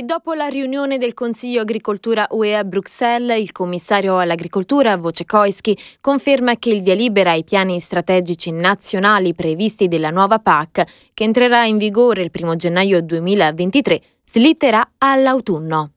Dopo la riunione del Consiglio Agricoltura UE a Bruxelles, il commissario all'agricoltura Wojciechowski conferma che il via libera ai piani strategici nazionali previsti della nuova PAC, che entrerà in vigore il 1 gennaio 2023, slitterà all'autunno.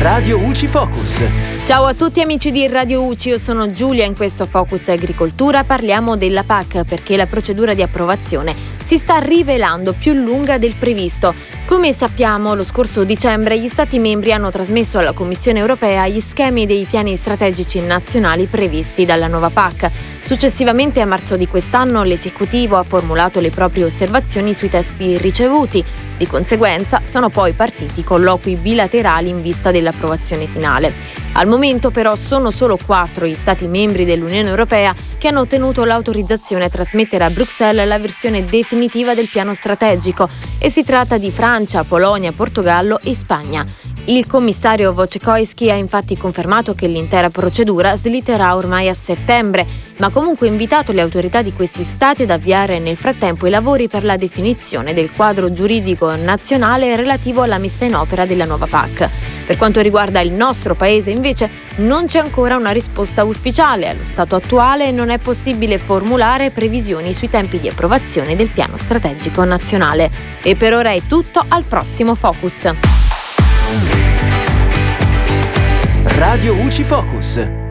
Radio UCI Focus. Ciao a tutti amici di Radio UCI, io sono Giulia, in questo Focus Agricoltura parliamo della PAC perché la procedura di approvazione si sta rivelando più lunga del previsto. Come sappiamo, lo scorso dicembre gli Stati membri hanno trasmesso alla Commissione europea gli schemi dei piani strategici nazionali previsti dalla nuova PAC. Successivamente a marzo di quest'anno l'esecutivo ha formulato le proprie osservazioni sui testi ricevuti. Di conseguenza sono poi partiti colloqui bilaterali in vista dell'approvazione finale. Al momento però sono solo quattro gli Stati membri dell'Unione Europea che hanno ottenuto l'autorizzazione a trasmettere a Bruxelles la versione definitiva del piano strategico e si tratta di Francia, Polonia, Portogallo e Spagna. Il commissario Wojciechowski ha infatti confermato che l'intera procedura slitterà ormai a settembre, ma comunque invitato le autorità di questi stati ad avviare nel frattempo i lavori per la definizione del quadro giuridico nazionale relativo alla messa in opera della nuova PAC. Per quanto riguarda il nostro paese invece non c'è ancora una risposta ufficiale. Allo stato attuale non è possibile formulare previsioni sui tempi di approvazione del piano strategico nazionale. E per ora è tutto, al prossimo Focus. Radio UCI Focus.